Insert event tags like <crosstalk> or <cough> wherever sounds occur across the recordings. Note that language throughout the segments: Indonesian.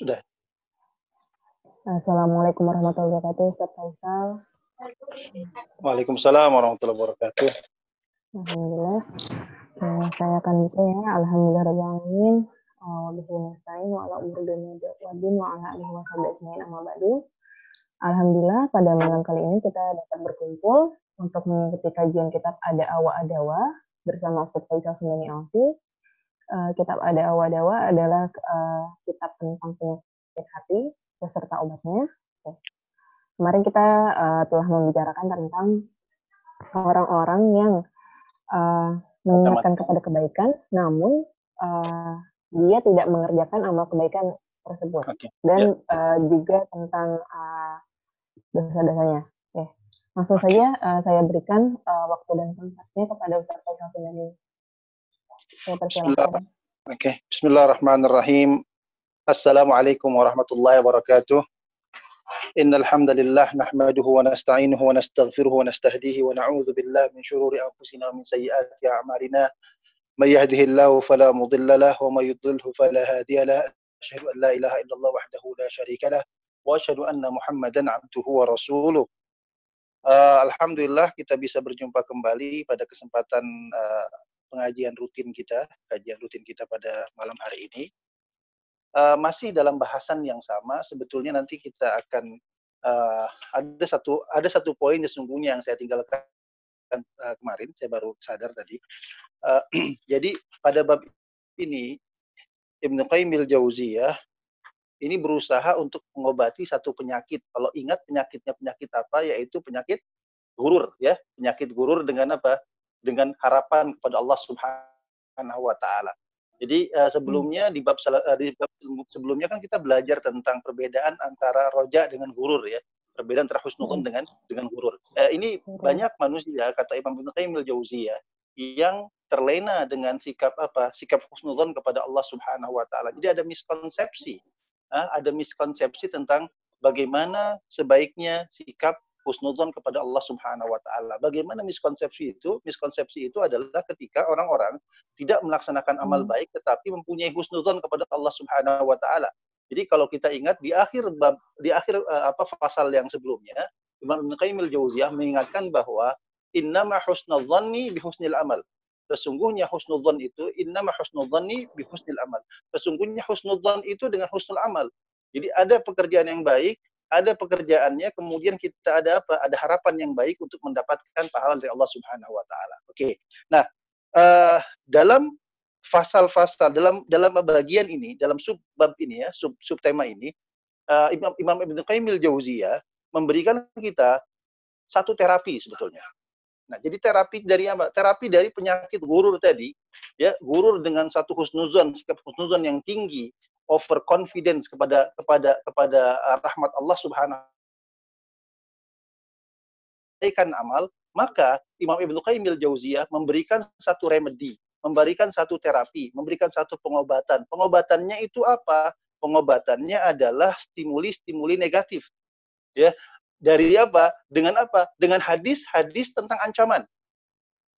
Sudah. Assalamualaikum warahmatullahi wabarakatuh, Ustaz Faisal. Waalaikumsalam warahmatullahi wabarakatuh. Alhamdulillah. Nah, saya akan buka ya. Alhamdulillah rabbil alamin. Wa bihi nasta'in wa ala umuri dunya wa din wa ala alihi wa sahbihi ajmain amma ba'du. Alhamdulillah pada malam kali ini kita dapat berkumpul untuk mengikuti kajian kitab Ada Awa Adawa bersama Ustaz Faisal Sumani Alfi. Uh, kitab Ada Awa Adawa adalah uh, kitab tentang penyakit hati beserta obatnya. Oke. Kemarin kita uh, telah membicarakan tentang orang-orang yang uh, mengingatkan kepada kebaikan, namun uh, dia tidak mengerjakan amal kebaikan tersebut. Okay. Dan yeah. uh, juga tentang uh, dosa-dosanya. Oke. Langsung okay. saja uh, saya berikan uh, waktu dan tempatnya kepada Ustaz Faisal Sundani. Saya persilakan. Oke, okay. Bismillahirrahmanirrahim. Assalamualaikum warahmatullahi wabarakatuh. إن الحمد لله نحمده ونستعينه ونستغفره ونستهديه ونعوذ بالله من شرور أنفسنا ومن سيئات أعمالنا من يهده الله فلا مضل له ومن يضلله فلا هادي له أشهد أن لا إله إلا الله وحده لا شريك له وأشهد أن محمدا عبده ورسوله uh, Alhamdulillah kita bisa berjumpa kembali pada kesempatan uh, pengajian rutin kita, kajian rutin kita pada malam hari ini uh, masih dalam bahasan yang sama. Sebetulnya nanti kita akan uh, ada satu ada satu poin sesungguhnya yang saya tinggalkan uh, kemarin. Saya baru sadar tadi. Uh, <clears throat> jadi pada bab ini Ibnu Qayyim al-Jauziyah ini berusaha untuk mengobati satu penyakit. Kalau ingat penyakitnya penyakit apa? Yaitu penyakit gurur, ya. Penyakit gurur dengan apa? Dengan harapan kepada Allah Subhanahu wa taala. Jadi uh, sebelumnya di bab, uh, di bab sebelumnya kan kita belajar tentang perbedaan antara roja dengan gurur ya. Perbedaan antara husnuzon dengan dengan gurur. Uh, ini banyak manusia kata Imam Ibnu Qayyim al-Jauziyah yang terlena dengan sikap apa? Sikap husnuzon kepada Allah Subhanahu wa taala. Jadi ada miskonsepsi. Uh, ada miskonsepsi tentang bagaimana sebaiknya sikap husnudzon kepada Allah Subhanahu wa taala. Bagaimana miskonsepsi itu? Miskonsepsi itu adalah ketika orang-orang tidak melaksanakan amal hmm. baik tetapi mempunyai husnudzon kepada Allah Subhanahu wa taala. Jadi kalau kita ingat di akhir bab di akhir uh, apa pasal yang sebelumnya Imam Ibnu Qayyim al-Jauziyah mengingatkan bahwa innama husnudzanni bihusnil amal. Sesungguhnya husnudzon itu innama husnudzanni bihusnil amal. Sesungguhnya husnudzon itu dengan husnul amal. Jadi ada pekerjaan yang baik ada pekerjaannya, kemudian kita ada apa? Ada harapan yang baik untuk mendapatkan pahala dari Allah Subhanahu wa taala. Oke. Okay. Nah, uh, dalam fasal-fasal dalam dalam bagian ini, dalam subbab ini ya, sub subtema ini, uh, Imam Imam Ibnu Qayyim al-Jauziyah memberikan kita satu terapi sebetulnya. Nah, jadi terapi dari apa? Terapi dari penyakit gurur tadi, ya, gurur dengan satu husnuzon, sikap husnuzon yang tinggi, over confidence kepada kepada kepada uh, rahmat Allah Subhanahu kan amal, maka Imam Ibnu Qayyim al-Jauziyah memberikan satu remedi, memberikan satu terapi, memberikan satu pengobatan. Pengobatannya itu apa? Pengobatannya adalah stimuli-stimuli negatif. Ya. Dari apa? Dengan apa? Dengan hadis-hadis tentang ancaman.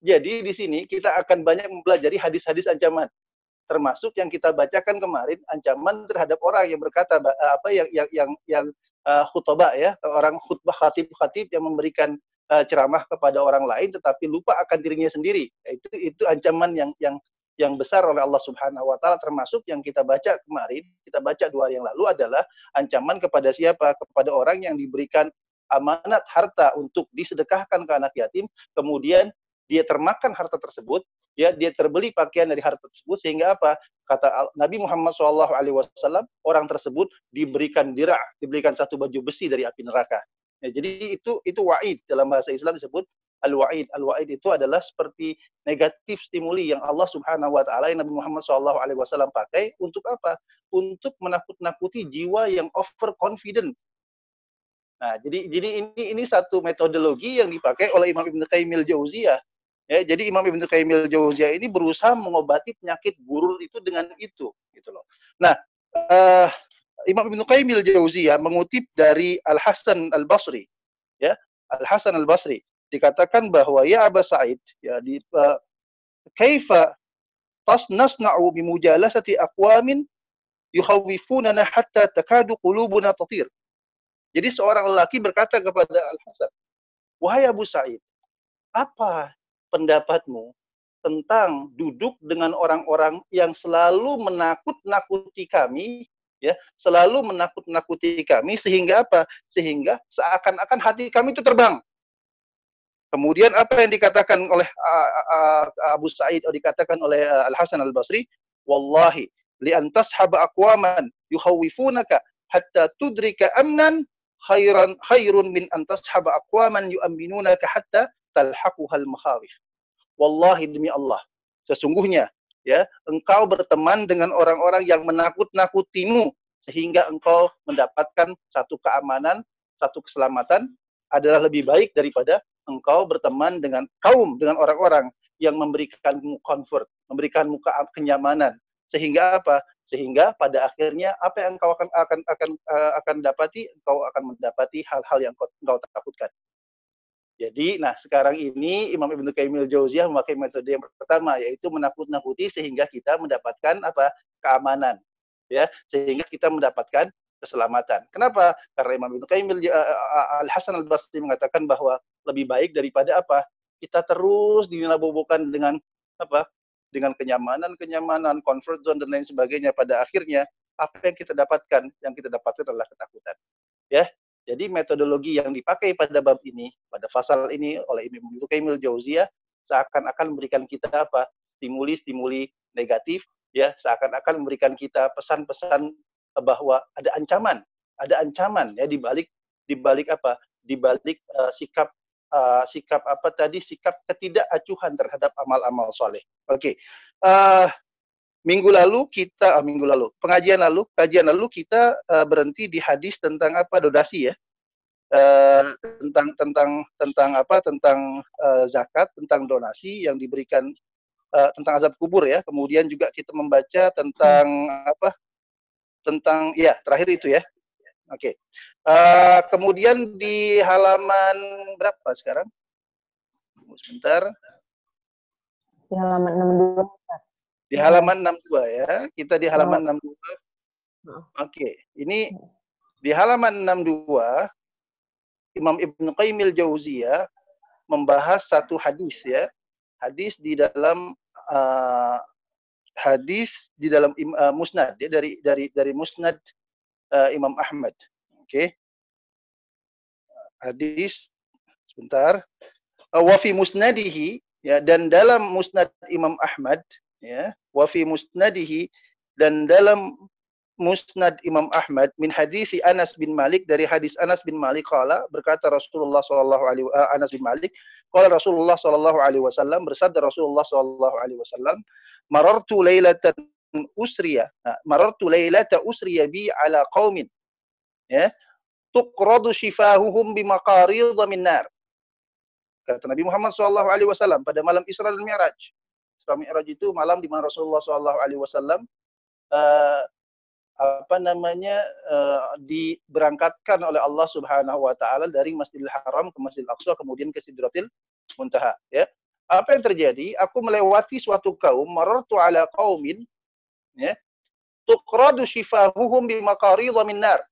Jadi di sini kita akan banyak mempelajari hadis-hadis ancaman termasuk yang kita bacakan kemarin ancaman terhadap orang yang berkata eh, apa yang yang yang yang uh, khutbah ya. Orang khutbah khatib khatib yang memberikan uh, ceramah kepada orang lain tetapi lupa akan dirinya sendiri. Itu itu ancaman yang yang yang besar oleh Allah Subhanahu wa taala. Termasuk yang kita baca kemarin kita baca dua hari yang lalu adalah ancaman kepada siapa? Kepada orang yang diberikan amanat harta untuk disedekahkan ke anak yatim kemudian dia termakan harta tersebut ya dia terbeli pakaian dari harta tersebut sehingga apa? Kata Nabi Muhammad SAW orang tersebut diberikan dirah diberikan satu baju besi dari api neraka. Ya, jadi itu itu wa'id. Dalam bahasa Islam disebut al-wa'id. Al-wa'id itu adalah seperti negatif stimuli yang Allah Subhanahu wa taala Nabi Muhammad SAW pakai untuk apa? Untuk menakut-nakuti jiwa yang over confident Nah, jadi jadi ini ini satu metodologi yang dipakai oleh Imam Ibn al-Jauziyah Ya, jadi Imam Ibnu Qayyim al-Jauziyah ini berusaha mengobati penyakit gurur itu dengan itu, gitu loh. Nah, uh, Imam Ibnu Qayyim al-Jauziyah mengutip dari Al Hasan Al Basri, ya, Al Hasan Al Basri dikatakan bahwa ya Aba Sa'id, ya di uh, kaifa tasnasna'u bimujalasati aqwamin yukhawwifunana hatta takadu qulubuna tatir. Jadi seorang lelaki berkata kepada Al-Hasan, "Wahai Abu Sa'id, apa pendapatmu tentang duduk dengan orang-orang yang selalu menakut-nakuti kami ya selalu menakut-nakuti kami sehingga apa? Sehingga seakan-akan hati kami itu terbang. Kemudian apa yang dikatakan oleh Abu Sa'id atau dikatakan oleh Al Hasan Al Basri wallahi li antas haba aqwaman yuhawifunaka hatta tudrika amnan khairan khairun min antas haba aqwaman yu'minunaka hatta talhaquhal makhawif wallahi demi Allah sesungguhnya ya engkau berteman dengan orang-orang yang menakut-nakutimu sehingga engkau mendapatkan satu keamanan, satu keselamatan adalah lebih baik daripada engkau berteman dengan kaum dengan orang-orang yang memberikanmu comfort, memberikanmu kenyamanan sehingga apa? Sehingga pada akhirnya apa yang engkau akan akan akan uh, akan dapati engkau akan mendapati hal-hal yang engkau, engkau takutkan. Jadi, nah sekarang ini Imam Ibnu Qayyim Jauziyah memakai metode yang pertama yaitu menakut-nakuti sehingga kita mendapatkan apa? keamanan. Ya, sehingga kita mendapatkan keselamatan. Kenapa? Karena Imam Ibnu Qayyim eh, eh, Al Hasan Al Basri mengatakan bahwa lebih baik daripada apa? Kita terus dinabobokan dengan apa? Dengan kenyamanan, kenyamanan, comfort zone dan lain sebagainya. Pada akhirnya apa yang kita dapatkan? Yang kita dapatkan adalah ketakutan. Ya, jadi metodologi yang dipakai pada bab ini, pada pasal ini oleh Ibnu Qayyim Jauziyah seakan-akan memberikan kita apa? stimuli-stimuli negatif ya, seakan-akan memberikan kita pesan-pesan bahwa ada ancaman, ada ancaman ya di balik di balik apa? Di balik uh, sikap uh, sikap apa tadi? Sikap ketidakacuhan terhadap amal-amal soleh. Oke. Okay. Uh, minggu lalu kita ah, minggu lalu pengajian lalu kajian lalu kita uh, berhenti di hadis tentang apa donasi ya. Uh, tentang tentang tentang apa tentang uh, zakat tentang donasi yang diberikan uh, tentang azab kubur ya. Kemudian juga kita membaca tentang hmm. apa tentang ya terakhir itu ya. Oke. Okay. uh, kemudian di halaman berapa sekarang? Sebentar. Di halaman 62 di halaman 62 ya. Kita di halaman oh. 62. Oke, okay. ini di halaman 62 Imam Ibnu Qayyim Jauziyah membahas satu hadis ya. Hadis di dalam uh, hadis di dalam uh, musnad ya dari dari dari musnad uh, Imam Ahmad. Oke. Okay. Hadis sebentar. Uh, wa fi musnadihi ya dan dalam musnad Imam Ahmad ya wa fi musnadihi dan dalam musnad Imam Ahmad min hadisi Anas bin Malik dari hadis Anas bin Malik kala berkata Rasulullah sallallahu alaihi uh, Anas bin Malik qala Rasulullah sallallahu alaihi wasallam bersabda Rasulullah sallallahu alaihi wasallam marartu lailatan usriya. Nah, marartu lailata usriya bi ala qaumin. Ya tuqradu shifahuhum bi maqarid min nar. Kata Nabi Muhammad sallallahu alaihi wasallam pada malam Isra dan Mi'raj Isra Mi'raj itu malam di mana Rasulullah SAW alaihi wasallam uh, apa namanya uh, diberangkatkan oleh Allah Subhanahu wa taala dari Masjidil Haram ke Masjidil Aqsa kemudian ke Sidratil Muntaha ya. Apa yang terjadi? Aku melewati suatu kaum marartu ala qaumin ya. Tuqradu shifahuhum bi maqarid min nar.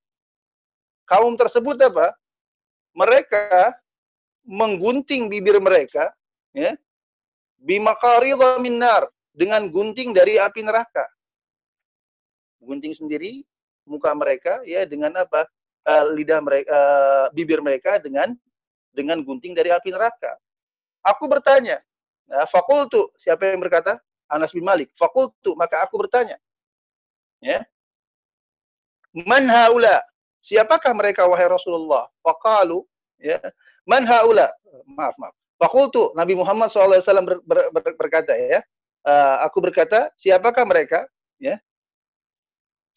Kaum tersebut apa? Mereka menggunting bibir mereka ya bimaqaridha minnar dengan gunting dari api neraka. Gunting sendiri muka mereka ya dengan apa? Uh, lidah mereka uh, bibir mereka dengan dengan gunting dari api neraka. Aku bertanya, nah, fakultu, siapa yang berkata? Anas bin Malik. Fakultu, maka aku bertanya. Ya. Man haula? Siapakah mereka wahai Rasulullah? Faqalu, ya. Man haula? Maaf, maaf. Fakultu Nabi Muhammad SAW ber, ber, ber, berkata ya, uh, aku berkata siapakah mereka? Ya.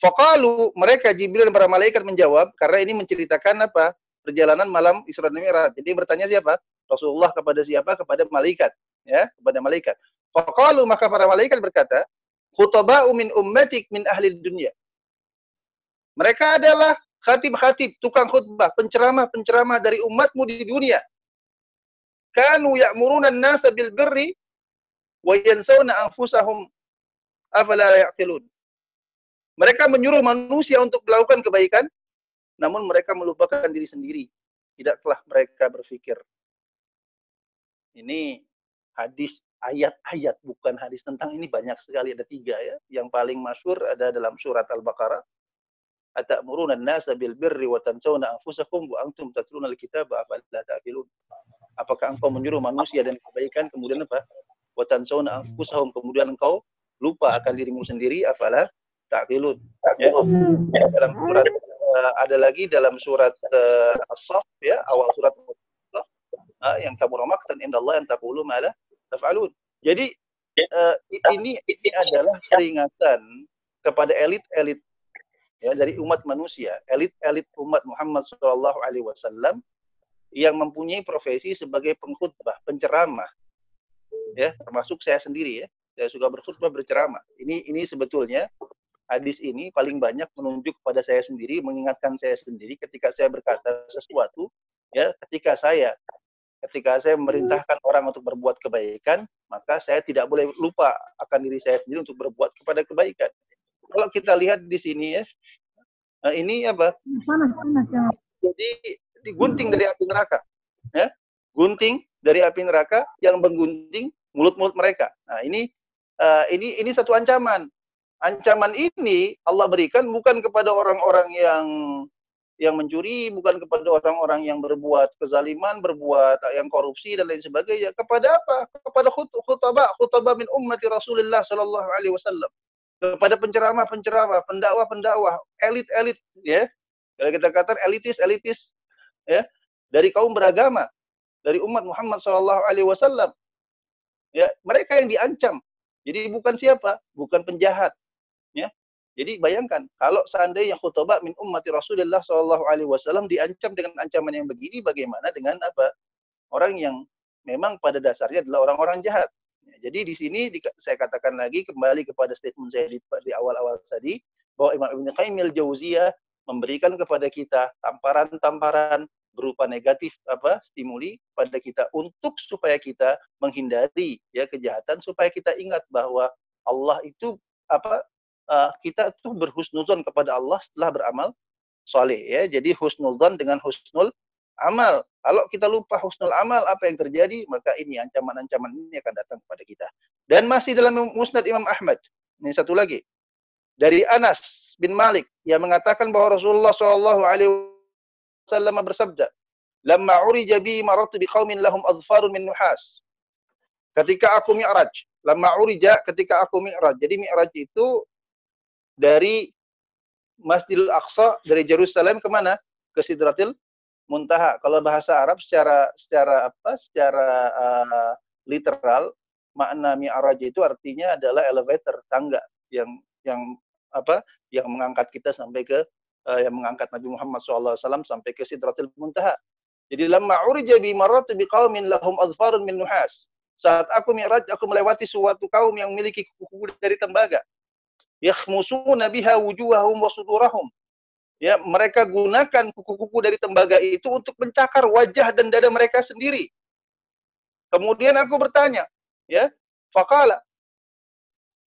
Fakalu mereka Jibril dan para malaikat menjawab karena ini menceritakan apa perjalanan malam Isra dan Mi'raj. Jadi bertanya siapa? Rasulullah kepada siapa? Kepada malaikat, ya, kepada malaikat. Fakalu maka para malaikat berkata, "Khutaba'u min ummatik min ahli dunia." Mereka adalah khatib-khatib, tukang khutbah, penceramah-penceramah dari umatmu di dunia kanu ya'muruna an-nasa bil birri wa yansawna anfusahum afala yaqilun Mereka menyuruh manusia untuk melakukan kebaikan, namun mereka melupakan diri sendiri. Tidaklah mereka berpikir. Ini hadis ayat-ayat bukan hadis tentang ini banyak sekali ada tiga ya. Yang paling masyur ada dalam surat Al-Baqarah. Atamuruna an-nasa bil birri wa tansawna anfusakum wa antum tatluna al-kitaba afala ta'qilun. Apakah engkau menyuruh manusia dan kebaikan kemudian apa? Wa tansawna anfusahum kemudian engkau lupa akan dirimu sendiri afala ta'qilun. Ya. Dalam surat uh, ada lagi dalam surat uh, As-Saff ya, awal surat uh, yang kamu ramaktan indallah yang taqulu ma la taf'alun. Jadi uh, ini ini adalah peringatan kepada elit-elit ya dari umat manusia, elit-elit umat Muhammad Shallallahu alaihi wasallam yang mempunyai profesi sebagai pengkhutbah, penceramah. Ya, termasuk saya sendiri ya. Saya suka berkhutbah berceramah. Ini ini sebetulnya hadis ini paling banyak menunjuk kepada saya sendiri, mengingatkan saya sendiri ketika saya berkata sesuatu, ya, ketika saya ketika saya memerintahkan orang untuk berbuat kebaikan, maka saya tidak boleh lupa akan diri saya sendiri untuk berbuat kepada kebaikan. Kalau kita lihat di sini ya, nah ini apa? Panas, panas, ya. Jadi digunting dari api neraka, ya, gunting dari api neraka yang menggunting mulut-mulut mereka. Nah ini uh, ini ini satu ancaman. Ancaman ini Allah berikan bukan kepada orang-orang yang yang mencuri, bukan kepada orang-orang yang berbuat kezaliman, berbuat yang korupsi dan lain sebagainya. Kepada apa? Kepada khutbah, khutbah min ummati Rasulullah sallallahu alaihi wasallam. Kepada penceramah-penceramah, pendakwah-pendakwah, elit-elit ya. Kalau kita katakan elitis-elitis ya, dari kaum beragama, dari umat Muhammad sallallahu alaihi wasallam. Ya, mereka yang diancam. Jadi bukan siapa? Bukan penjahat, ya. Jadi bayangkan kalau seandainya khutbah min ummati Rasulullah Shallallahu Alaihi Wasallam diancam dengan ancaman yang begini, bagaimana dengan apa orang yang memang pada dasarnya adalah orang-orang jahat. Ya, jadi di sini di, saya katakan lagi kembali kepada statement saya di, di awal-awal tadi bahwa Imam Ibn Qayyim al-Jauziyah memberikan kepada kita tamparan-tamparan berupa negatif apa stimuli pada kita untuk supaya kita menghindari ya kejahatan supaya kita ingat bahwa Allah itu apa uh, kita tuh berhusnuzon kepada Allah setelah beramal soleh ya. Jadi husnuzon dengan husnul amal. Kalau kita lupa husnul amal, apa yang terjadi? Maka ini ancaman-ancaman ini akan datang kepada kita. Dan masih dalam musnad Imam Ahmad. Ini satu lagi. Dari Anas bin Malik yang mengatakan bahwa Rasulullah Shallallahu Alaihi Wasallam bersabda, "Lamma urija bi maratu bi qaumin lahum adfarun min nuhas." Ketika aku mi'raj, lamma urija ketika aku mi'raj. Jadi mi'raj itu dari Masjidil Aqsa dari Jerusalem ke mana? Ke Sidratil Muntaha. Kalau bahasa Arab secara secara apa? Secara uh, literal makna mi'raj itu artinya adalah elevator, tangga yang yang apa? Yang mengangkat kita sampai ke uh, yang mengangkat Nabi Muhammad SAW sampai ke Sidratil Muntaha. Jadi lamma urija bi marratu bi qaumin lahum adfarun min nuhas. Saat aku mi'raj, aku melewati suatu kaum yang memiliki kuku dari tembaga yakhmusuna biha wujuhahum wa sudurahum. Ya, mereka gunakan kuku-kuku dari tembaga itu untuk mencakar wajah dan dada mereka sendiri. Kemudian aku bertanya, ya, faqala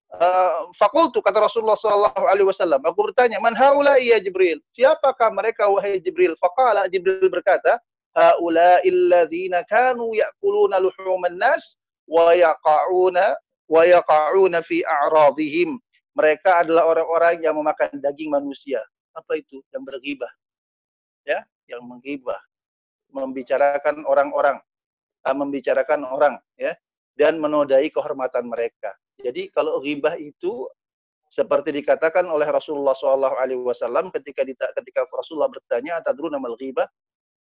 Uh, fakultu kata Rasulullah sallallahu alaihi wasallam aku bertanya man haula ya Jibril siapakah mereka wahai Jibril faqala Jibril berkata haula illadzina kanu ya'kuluna luhuman nas wa yaqauna wa yaqauna fi a'radihim mereka adalah orang-orang yang memakan daging manusia. Apa itu? Yang bergibah. Ya, yang menggibah. Membicarakan orang-orang. Ah, membicarakan orang, ya. Dan menodai kehormatan mereka. Jadi kalau ghibah itu seperti dikatakan oleh Rasulullah SAW ketika ketika Rasulullah bertanya atadruna mal ghibah?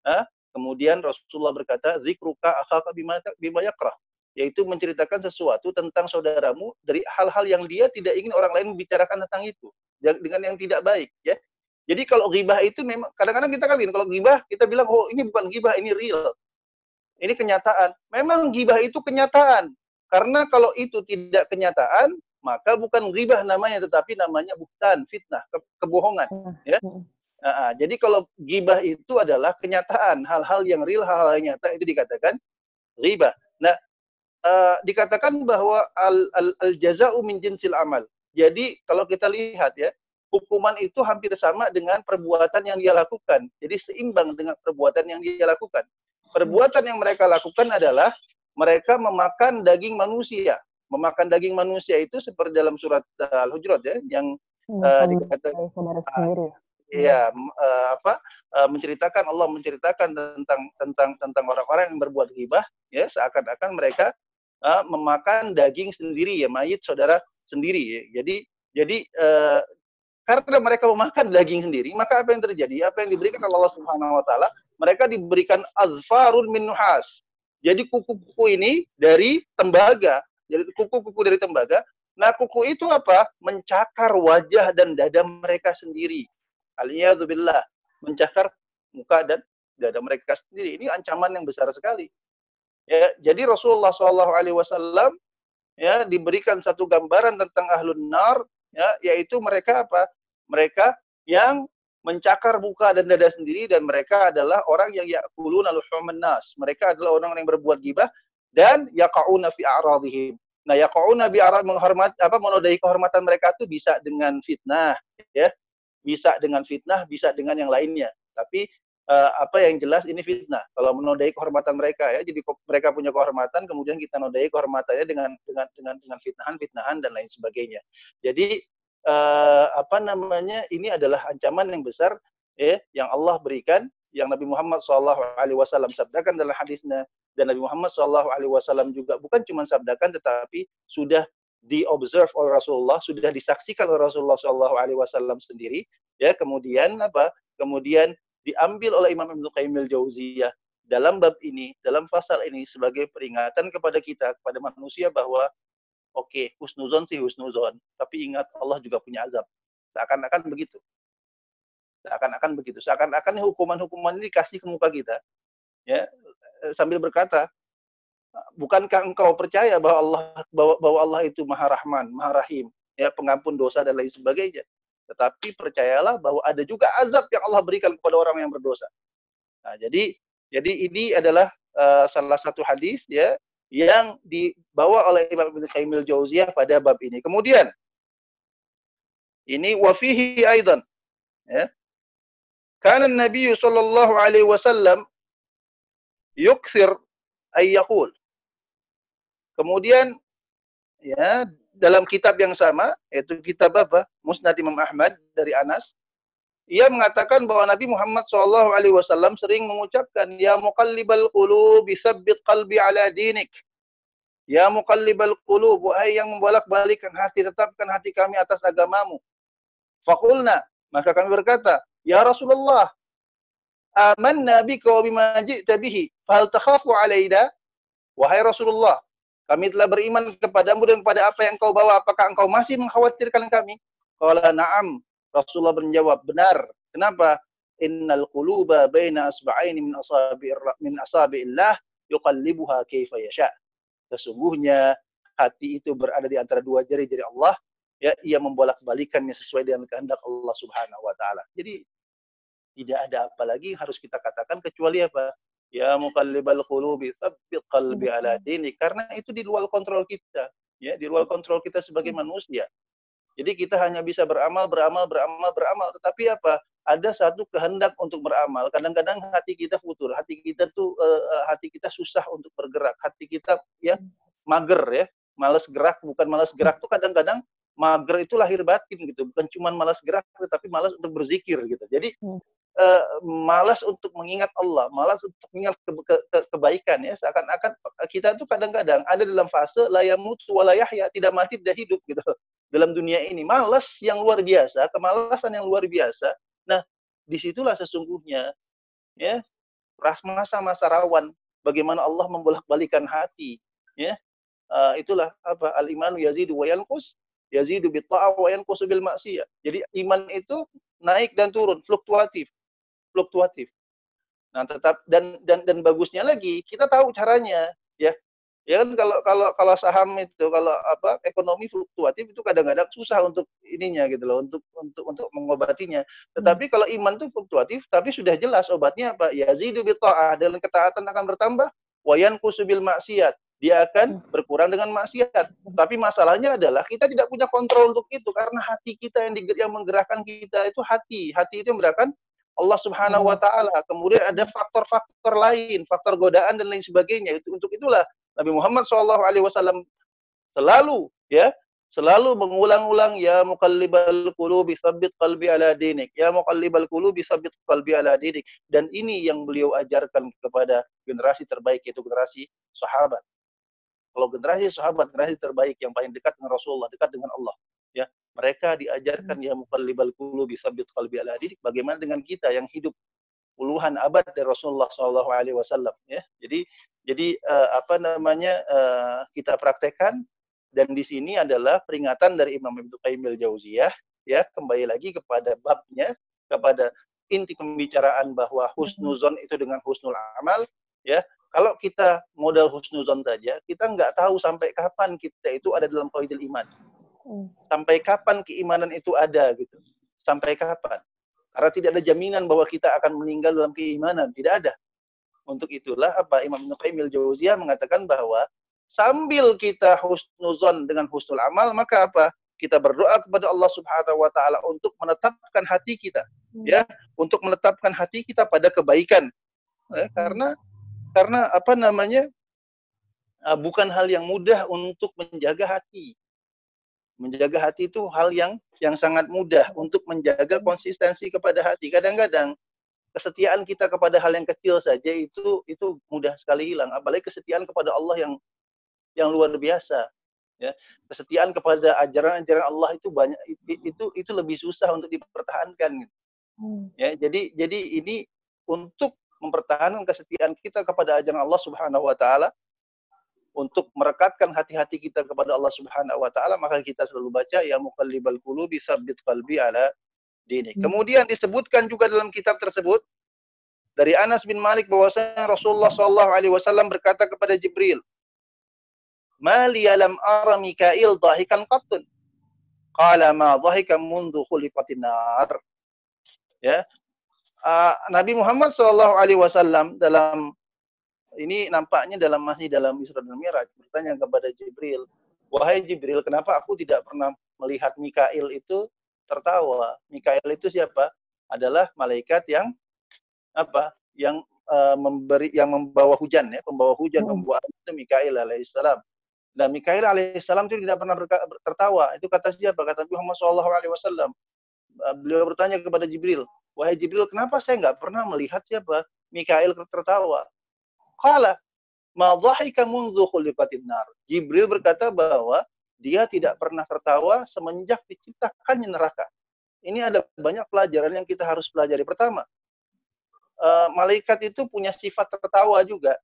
Ah, kemudian Rasulullah berkata zikruka akhaka bima bima yakrah. Yaitu menceritakan sesuatu tentang saudaramu dari hal-hal yang dia tidak ingin orang lain membicarakan tentang itu dengan yang tidak baik ya. Jadi kalau ghibah itu memang kadang-kadang kita kan kalau ghibah kita bilang oh ini bukan ghibah ini real. Ini kenyataan. Memang ghibah itu kenyataan karena kalau itu tidak kenyataan maka bukan ghibah namanya tetapi namanya bukan fitnah ke kebohongan ya Nah, jadi kalau ghibah itu adalah kenyataan hal-hal yang real hal-hal yang nyata itu dikatakan ghibah. Nah, uh, dikatakan bahwa al, al, al jaza'u min jinsil amal. Jadi kalau kita lihat ya, hukuman itu hampir sama dengan perbuatan yang dia lakukan. Jadi seimbang dengan perbuatan yang dia lakukan. Perbuatan yang mereka lakukan adalah mereka memakan daging manusia. Memakan daging manusia itu seperti dalam surat Al-Hujurat ya, yang uh, dikatakan Iya, uh, apa uh, menceritakan Allah menceritakan tentang tentang tentang orang-orang yang berbuat ghibah ya seakan-akan mereka uh, memakan daging sendiri ya mayit saudara sendiri ya. Jadi jadi uh, karena mereka memakan daging sendiri, maka apa yang terjadi? Apa yang diberikan oleh Allah Subhanahu wa taala? Mereka diberikan azfarun min nuhas. Jadi kuku-kuku ini dari tembaga. Jadi kuku-kuku dari tembaga. Nah, kuku itu apa? Mencakar wajah dan dada mereka sendiri. Aliyadzubillah. Mencakar muka dan dada mereka sendiri. Ini ancaman yang besar sekali. Ya, jadi Rasulullah Wasallam ya diberikan satu gambaran tentang ahlun nar ya yaitu mereka apa mereka yang mencakar muka dan dada sendiri dan mereka adalah orang yang yakuluna luhuman nas. Mereka adalah orang yang berbuat gibah dan yaqauna fi a'radihim. Nah, yaqauna bi arad menghormat apa menodai kehormatan mereka itu bisa dengan fitnah, ya. Bisa dengan fitnah, bisa dengan yang lainnya. Tapi uh, apa yang jelas ini fitnah. Kalau menodai kehormatan mereka ya, jadi mereka punya kehormatan, kemudian kita nodai kehormatannya dengan dengan dengan dengan fitnahan, fitnahan dan lain sebagainya. Jadi uh, apa namanya ini adalah ancaman yang besar ya yang Allah berikan yang Nabi Muhammad SAW sabdakan dalam hadisnya dan Nabi Muhammad SAW juga bukan cuma sabdakan tetapi sudah diobserve oleh Rasulullah sudah disaksikan oleh Rasulullah SAW sendiri ya kemudian apa kemudian diambil oleh Imam Ibnu Qayyim al-Jauziyah dalam bab ini dalam pasal ini sebagai peringatan kepada kita kepada manusia bahwa oke okay, husnuzon sih husnuzon tapi ingat Allah juga punya azab. Seakan-akan begitu. Seakan-akan begitu. Seakan-akan hukuman-hukuman ini dikasih ke muka kita ya eh, sambil berkata bukankah engkau percaya bahwa Allah bahwa, bahwa Allah itu maha rahman maha rahim ya pengampun dosa dan lain sebagainya? Tetapi percayalah bahwa ada juga azab yang Allah berikan kepada orang yang berdosa. Nah jadi jadi ini adalah uh, salah satu hadis ya yang dibawa oleh Imam Ibnu Qayyim al-Jauziyah pada bab ini. Kemudian ini wafihi aidan ya. Karena Nabi sallallahu alaihi wasallam yukthir ay yaqul. Kemudian ya dalam kitab yang sama yaitu kitab apa? Musnad Imam Ahmad dari Anas ia mengatakan bahwa Nabi Muhammad SAW Alaihi Wasallam sering mengucapkan, Ya muqallibal qulub, sabbit qalbi ala dinik. Ya muqallibal qulub, wahai yang membolak-balikkan hati, tetapkan hati kami atas agamamu. Fakulna, maka kami berkata, Ya Rasulullah, amanna bika wa bima ji'ta bihi, fahal takhafu alaina? Wahai Rasulullah, kami telah beriman kepadamu dan kepada apa yang kau bawa. Apakah engkau masih mengkhawatirkan kami? Qala na'am, Rasulullah menjawab, benar. Kenapa? Innal quluba baina asba'aini min asabi min asabi'illah yuqallibuha kaifa yasha. Sesungguhnya hati itu berada di antara dua jari-jari Allah, ya ia membolak-balikannya sesuai dengan kehendak Allah Subhanahu wa taala. Jadi tidak ada apa lagi harus kita katakan kecuali apa? Ya muqallibal qulubi tsabbit qalbi ala dini karena itu di luar kontrol kita, ya di luar kontrol kita sebagai manusia. Jadi kita hanya bisa beramal, beramal, beramal, beramal. Tetapi apa? Ada satu kehendak untuk beramal. Kadang-kadang hati kita futur, hati kita tuh uh, hati kita susah untuk bergerak, hati kita ya mager ya, malas gerak. Bukan malas gerak tuh kadang-kadang mager itu lahir batin gitu, bukan cuma malas gerak, tetapi malas untuk berzikir gitu. Jadi uh, malas untuk mengingat Allah, malas untuk mengingat ke, ke, ke, kebaikan ya. Seakan-akan kita tuh kadang-kadang ada dalam fase layamut walayahya, tidak mati tidak hidup gitu dalam dunia ini. Malas yang luar biasa, kemalasan yang luar biasa. Nah, di situlah sesungguhnya ya masa-masa rawan bagaimana Allah membolak-balikan hati ya uh, itulah apa al iman yazidu wa yanqus yazidu bi wa yanqus bil maksiyah jadi iman itu naik dan turun fluktuatif fluktuatif nah tetap dan dan dan bagusnya lagi kita tahu caranya ya Ya kan kalau kalau kalau saham itu kalau apa ekonomi fluktuatif itu kadang-kadang susah untuk ininya gitu loh untuk untuk untuk mengobatinya. Tetapi hmm. kalau iman itu fluktuatif tapi sudah jelas obatnya apa? Yazidu bi ta'ah dan ketaatan akan bertambah wayan kusubil maksiat dia akan hmm. berkurang dengan maksiat. Tapi masalahnya adalah kita tidak punya kontrol untuk itu karena hati kita yang yang menggerakkan kita itu hati. Hati itu yang menggerakkan Allah Subhanahu wa taala. Kemudian ada faktor-faktor lain, faktor godaan dan lain sebagainya. Itu untuk itulah Nabi Muhammad SAW selalu ya selalu mengulang-ulang ya muqallibal qulubi tsabbit qalbi ala dinik. Ya muqallibal qulubi tsabbit qalbi ala dinik. Dan ini yang beliau ajarkan kepada generasi terbaik yaitu generasi sahabat. Kalau generasi sahabat, generasi terbaik yang paling dekat dengan Rasulullah, dekat dengan Allah, ya, mereka diajarkan ya muqallibal qulubi sabit qalbi ala didik. Bagaimana dengan kita yang hidup puluhan abad dari Rasulullah Shallallahu Alaihi Wasallam, ya. Jadi, jadi uh, apa namanya uh, kita praktekkan dan di sini adalah peringatan dari Imam Ibnu Qayyim al-Jauziyah, ya, kembali lagi kepada babnya, kepada inti pembicaraan bahwa husnuzon itu dengan husnul amal, ya kalau kita modal husnuzon saja, kita nggak tahu sampai kapan kita itu ada dalam qaidil iman. Hmm. Sampai kapan keimanan itu ada gitu. Sampai kapan? Karena tidak ada jaminan bahwa kita akan meninggal dalam keimanan, tidak ada. Untuk itulah apa Imam Ibnu Qayyim jauziyah mengatakan bahwa sambil kita husnuzon dengan husnul amal, maka apa? Kita berdoa kepada Allah Subhanahu wa taala untuk menetapkan hati kita, hmm. ya, untuk menetapkan hati kita pada kebaikan. Ya, karena karena apa namanya uh, bukan hal yang mudah untuk menjaga hati. Menjaga hati itu hal yang yang sangat mudah untuk menjaga konsistensi kepada hati. Kadang-kadang kesetiaan kita kepada hal yang kecil saja itu itu mudah sekali hilang. Apalagi kesetiaan kepada Allah yang yang luar biasa. Ya, kesetiaan kepada ajaran-ajaran Allah itu banyak itu itu lebih susah untuk dipertahankan. Hmm. Ya, jadi jadi ini untuk mempertahankan kesetiaan kita kepada ajaran Allah Subhanahu wa taala untuk merekatkan hati-hati kita kepada Allah Subhanahu wa taala maka kita selalu baca ya muqallibal qulubi tsabbit qalbi ala dinik. Hmm. Kemudian disebutkan juga dalam kitab tersebut dari Anas bin Malik bahwasanya Rasulullah sallallahu alaihi wasallam berkata kepada Jibril, "Mali alam ara Mikail dhahikan qattun." Qala ma dhahika mundu khuliqatin nar. Ya, uh, Nabi Muhammad Shallallahu Alaihi Wasallam dalam ini nampaknya dalam masih dalam Isra dan Mi'raj bertanya kepada Jibril, wahai Jibril, kenapa aku tidak pernah melihat Mikail itu tertawa? Mikail itu siapa? Adalah malaikat yang apa? Yang uh, memberi, yang membawa hujan ya, pembawa hujan, hmm. membawa itu Mikail alaihissalam. Dan Mikail alaihissalam itu tidak pernah tertawa. Itu kata siapa? Kata Muhammad Shallallahu Alaihi Wasallam. Beliau bertanya kepada Jibril, Wahai Jibril, kenapa saya nggak pernah melihat siapa Mikail tertawa? Kala, ma dhahika munzu nar. Jibril berkata bahwa dia tidak pernah tertawa semenjak diciptakannya neraka. Ini ada banyak pelajaran yang kita harus pelajari. Pertama, uh, malaikat itu punya sifat tertawa juga.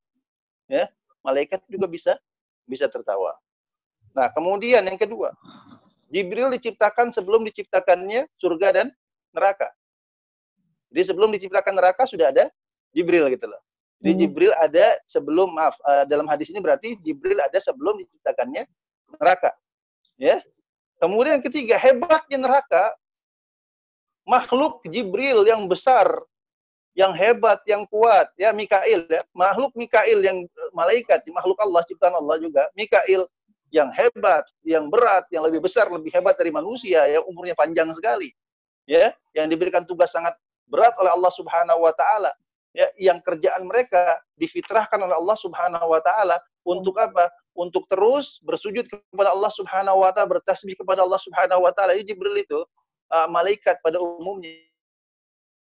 Ya, malaikat juga bisa bisa tertawa. Nah, kemudian yang kedua, Jibril diciptakan sebelum diciptakannya surga dan neraka. Jadi sebelum diciptakan neraka sudah ada Jibril gitu loh. Jadi hmm. Jibril ada sebelum maaf uh, dalam hadis ini berarti Jibril ada sebelum diciptakannya neraka. Ya. Kemudian yang ketiga, hebatnya neraka makhluk Jibril yang besar, yang hebat, yang kuat, ya Mikail ya. Makhluk Mikail yang eh, malaikat, makhluk Allah ciptaan Allah juga. Mikail yang hebat, yang berat, yang lebih besar, lebih hebat dari manusia ya, umurnya panjang sekali. Ya, yang diberikan tugas sangat berat oleh Allah Subhanahu wa taala ya yang kerjaan mereka difitrahkan oleh Allah Subhanahu wa taala untuk apa? Untuk terus bersujud kepada Allah Subhanahu wa taala, bertasbih kepada Allah Subhanahu wa taala. Jibril itu uh, malaikat pada umumnya